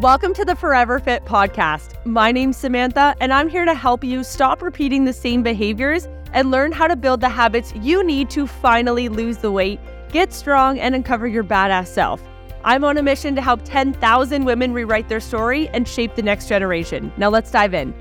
Welcome to the Forever Fit podcast. My name's Samantha, and I'm here to help you stop repeating the same behaviors and learn how to build the habits you need to finally lose the weight, get strong, and uncover your badass self. I'm on a mission to help 10,000 women rewrite their story and shape the next generation. Now let's dive in.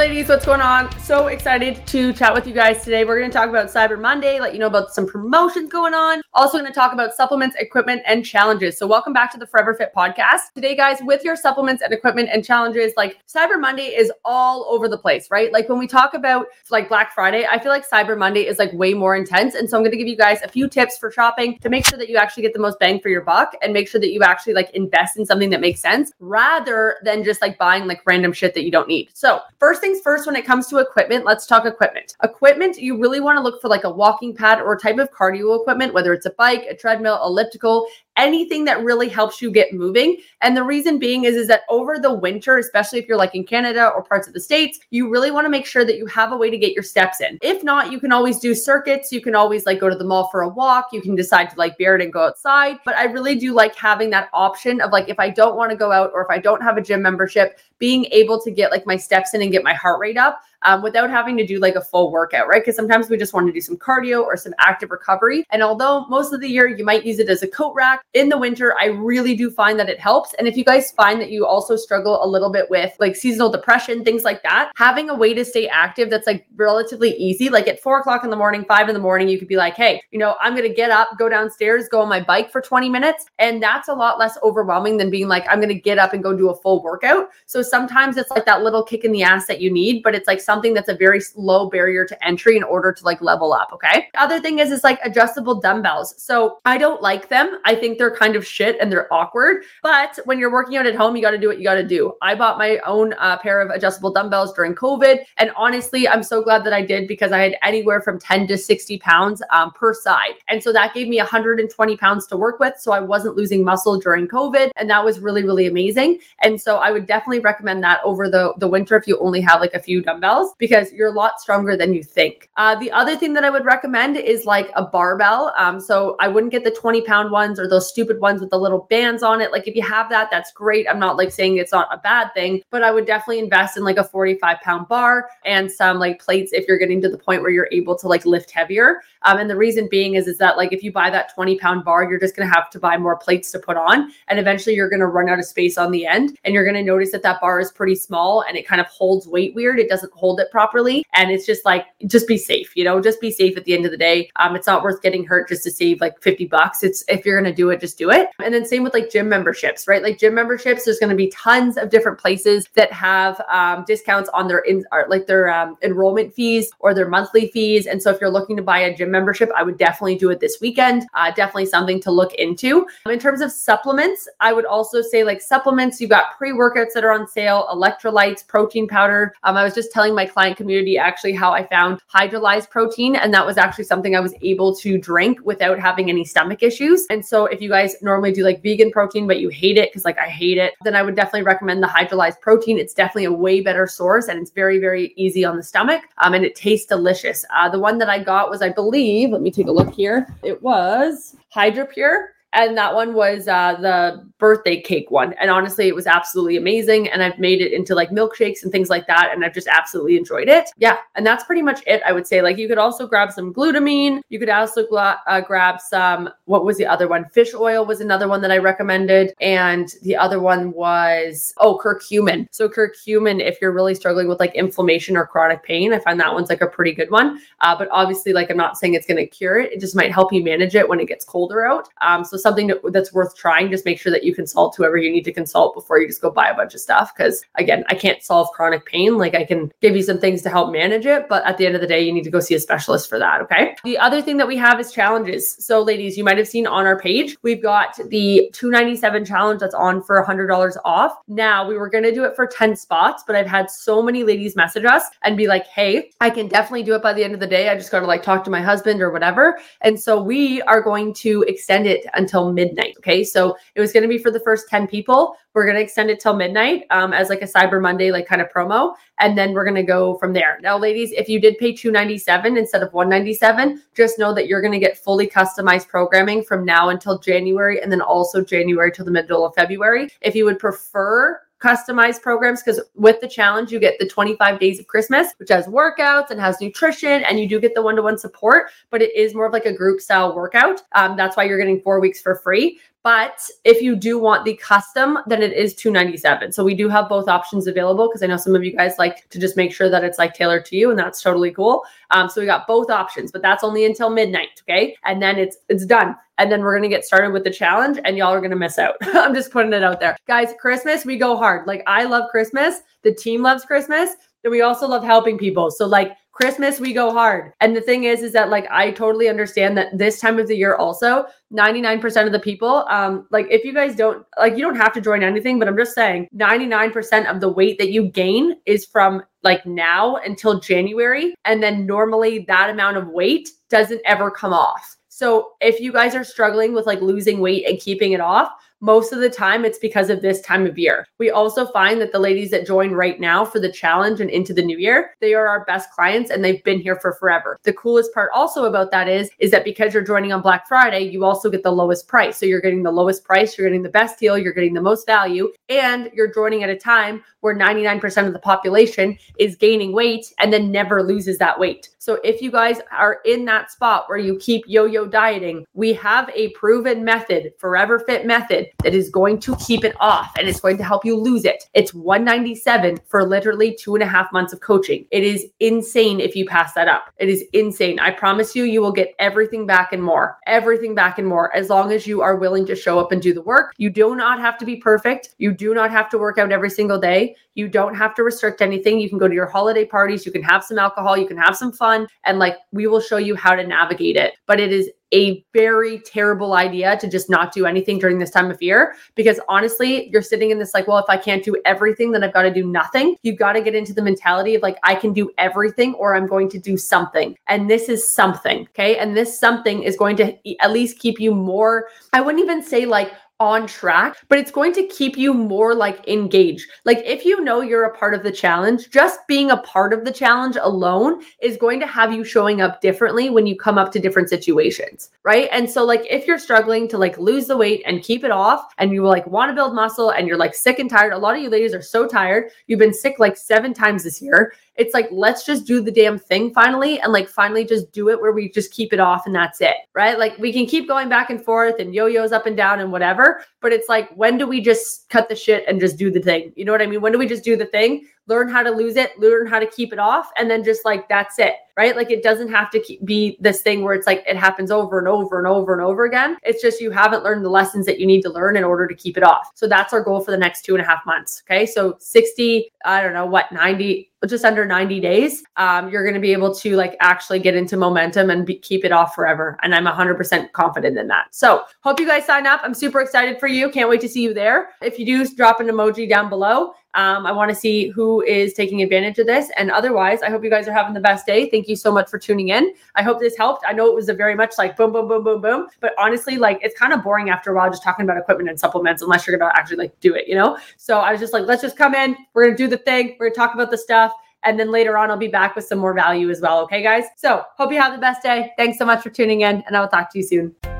Ladies, what's going on? So excited to chat with you guys today. We're going to talk about Cyber Monday, let you know about some promotions going on. Also going to talk about supplements, equipment, and challenges. So welcome back to the Forever Fit podcast. Today guys, with your supplements and equipment and challenges, like Cyber Monday is all over the place, right? Like when we talk about like Black Friday, I feel like Cyber Monday is like way more intense. And so I'm going to give you guys a few tips for shopping to make sure that you actually get the most bang for your buck and make sure that you actually like invest in something that makes sense rather than just like buying like random shit that you don't need. So, first First things first, when it comes to equipment, let's talk equipment. Equipment, you really want to look for like a walking pad or type of cardio equipment, whether it's a bike, a treadmill, elliptical, anything that really helps you get moving. And the reason being is, is that over the winter, especially if you're like in Canada or parts of the States, you really want to make sure that you have a way to get your steps in. If not, you can always do circuits. You can always like go to the mall for a walk. You can decide to like bear it and go outside. But I really do like having that option of like, if I don't want to go out or if I don't have a gym membership, being able to get like my steps in and get my heart rate up um, without having to do like a full workout, right? Because sometimes we just want to do some cardio or some active recovery. And although most of the year you might use it as a coat rack, in the winter, I really do find that it helps. And if you guys find that you also struggle a little bit with like seasonal depression, things like that, having a way to stay active that's like relatively easy, like at four o'clock in the morning, five in the morning, you could be like, hey, you know, I'm going to get up, go downstairs, go on my bike for 20 minutes. And that's a lot less overwhelming than being like, I'm going to get up and go do a full workout. So sometimes it's like that little kick in the ass that you need, but it's like something that's a very low barrier to entry in order to like level up. Okay. Other thing is, is like adjustable dumbbells. So I don't like them. I think they're kind of shit and they're awkward. But when you're working out at home, you got to do what you got to do. I bought my own uh, pair of adjustable dumbbells during COVID. And honestly, I'm so glad that I did because I had anywhere from 10 to 60 pounds um, per side. And so that gave me 120 pounds to work with. So I wasn't losing muscle during COVID. And that was really, really amazing. And so I would definitely recommend that over the, the winter if you only have like a few dumbbells because you're a lot stronger than you think. Uh, the other thing that I would recommend is like a barbell. Um, so I wouldn't get the 20 pound ones or those stupid ones with the little bands on it. Like if you have that, that's great. I'm not like saying it's not a bad thing, but I would definitely invest in like a 45 pound bar and some like plates if you're getting to the point where you're able to like lift heavier. Um, and the reason being is, is that like if you buy that 20 pound bar, you're just going to have to buy more plates to put on. And eventually you're going to run out of space on the end. And you're going to notice that that bar is pretty small and it kind of holds weight weird. It doesn't hold it properly. And it's just like, just be safe, you know, just be safe at the end of the day. Um, it's not worth getting hurt just to save like 50 bucks. It's if you're going to do it, just do it. And then same with like gym memberships, right? Like gym memberships, there's going to be tons of different places that have um, discounts on their in like their um, enrollment fees or their monthly fees. And so if you're looking to buy a gym membership, I would definitely do it this weekend. Uh, definitely something to look into. In terms of supplements, I would also say like supplements, you've got pre workouts that are on sale, electrolytes, protein powder. Um, I was just telling my client community actually how I found hydrolyzed protein, and that was actually something I was able to drink without having any stomach issues. And so if you guys normally do like vegan protein, but you hate it because like I hate it, then I would definitely recommend the hydrolyzed protein. It's definitely a way better source and it's very, very easy on the stomach. Um, and it tastes delicious. Uh, the one that I got was, I believe, let me take a look here. It was HydraPure and that one was uh, the birthday cake one. And honestly, it was absolutely amazing. And I've made it into like milkshakes and things like that. And I've just absolutely enjoyed it. Yeah. And that's pretty much it, I would say. Like you could also grab some glutamine. You could also uh, grab some, what was the other one? Fish oil was another one that I recommended. And the other one was, oh, curcumin. So curcumin, if you're really struggling with like inflammation or chronic pain, I find that one's like a pretty good one. Uh, but obviously, like I'm not saying it's going to cure it. It just might help you manage it when it gets colder out. Um, so something that's worth trying. Just make sure that you consult whoever you need to consult before you just go buy a bunch of stuff. Because again, I can't solve chronic pain. Like I can give you some things to help manage it, but at the end of the day, you need to go see a specialist for that. Okay. The other thing that we have is challenges. So, ladies, you might have seen on our page, we've got the 297 challenge that's on for $100 off. Now, we were going to do it for 10 spots, but I've had so many ladies message us and be like, hey, I can definitely do it by the end of the day. I just got to like talk to my husband or whatever. And so we are going to extend it until until midnight. Okay. So it was going to be for the first 10 people. We're going to extend it till midnight um, as like a Cyber Monday, like kind of promo. And then we're going to go from there. Now, ladies, if you did pay 297 instead of 197, just know that you're going to get fully customized programming from now until January and then also January till the middle of February. If you would prefer customized programs because with the challenge you get the 25 days of christmas which has workouts and has nutrition and you do get the one-to-one support but it is more of like a group style workout. Um, that's why you're getting four weeks for free but if you do want the custom, then it is 297. So we do have both options available because I know some of you guys like to just make sure that it's like tailored to you, and that's totally cool. Um, so we got both options, but that's only until midnight, okay? And then it's it's done. And then we're gonna get started with the challenge, and y'all are gonna miss out. I'm just putting it out there, guys. Christmas, we go hard. Like I love Christmas. The team loves Christmas. And we also love helping people. So like Christmas, we go hard. And the thing is, is that like I totally understand that this time of the year also, 99% of the people, um, like if you guys don't like you don't have to join anything, but I'm just saying 99% of the weight that you gain is from like now until January. And then normally that amount of weight doesn't ever come off. So if you guys are struggling with like losing weight and keeping it off, most of the time it's because of this time of year. We also find that the ladies that join right now for the challenge and into the new year, they are our best clients and they've been here for forever. The coolest part also about that is is that because you're joining on Black Friday, you also get the lowest price. So you're getting the lowest price, you're getting the best deal, you're getting the most value, and you're joining at a time where 99% of the population is gaining weight and then never loses that weight. So if you guys are in that spot where you keep yo-yo dieting, we have a proven method, Forever Fit method that is going to keep it off and it's going to help you lose it. It's 197 for literally two and a half months of coaching. It is insane if you pass that up. It is insane. I promise you, you will get everything back and more, everything back and more, as long as you are willing to show up and do the work. You do not have to be perfect. You do not have to work out every single day. You don't have to restrict anything. You can go to your holiday parties. You can have some alcohol. You can have some fun. And like, we will show you how to navigate it. But it is a very terrible idea to just not do anything during this time of year because honestly, you're sitting in this like, well, if I can't do everything, then I've got to do nothing. You've got to get into the mentality of like, I can do everything or I'm going to do something. And this is something. Okay. And this something is going to at least keep you more, I wouldn't even say like, on track, but it's going to keep you more like engaged. Like if you know you're a part of the challenge, just being a part of the challenge alone is going to have you showing up differently when you come up to different situations, right? And so like if you're struggling to like lose the weight and keep it off and you like want to build muscle and you're like sick and tired, a lot of you ladies are so tired. You've been sick like 7 times this year it's like let's just do the damn thing finally and like finally just do it where we just keep it off and that's it right? Like we can keep going back and forth and yo-yos up and down and whatever but it's like when do we just cut the shit and just do the thing? You know what i mean? When do we just do the thing learn how to lose it learn how to keep it off and then just like that's it right like it doesn't have to keep, be this thing where it's like it happens over and over and over and over again it's just you haven't learned the lessons that you need to learn in order to keep it off so that's our goal for the next two and a half months okay so 60 i don't know what 90 just under 90 days, um, you're going to be able to like actually get into momentum and be, keep it off forever. And I'm 100% confident in that. So hope you guys sign up. I'm super excited for you. Can't wait to see you there. If you do, drop an emoji down below. Um, I want to see who is taking advantage of this. And otherwise, I hope you guys are having the best day. Thank you so much for tuning in. I hope this helped. I know it was a very much like boom, boom, boom, boom, boom. But honestly, like it's kind of boring after a while just talking about equipment and supplements unless you're going to actually like do it, you know? So I was just like, let's just come in. We're going to do the thing. We're going to talk about the stuff. And then later on, I'll be back with some more value as well. Okay, guys? So hope you have the best day. Thanks so much for tuning in, and I will talk to you soon.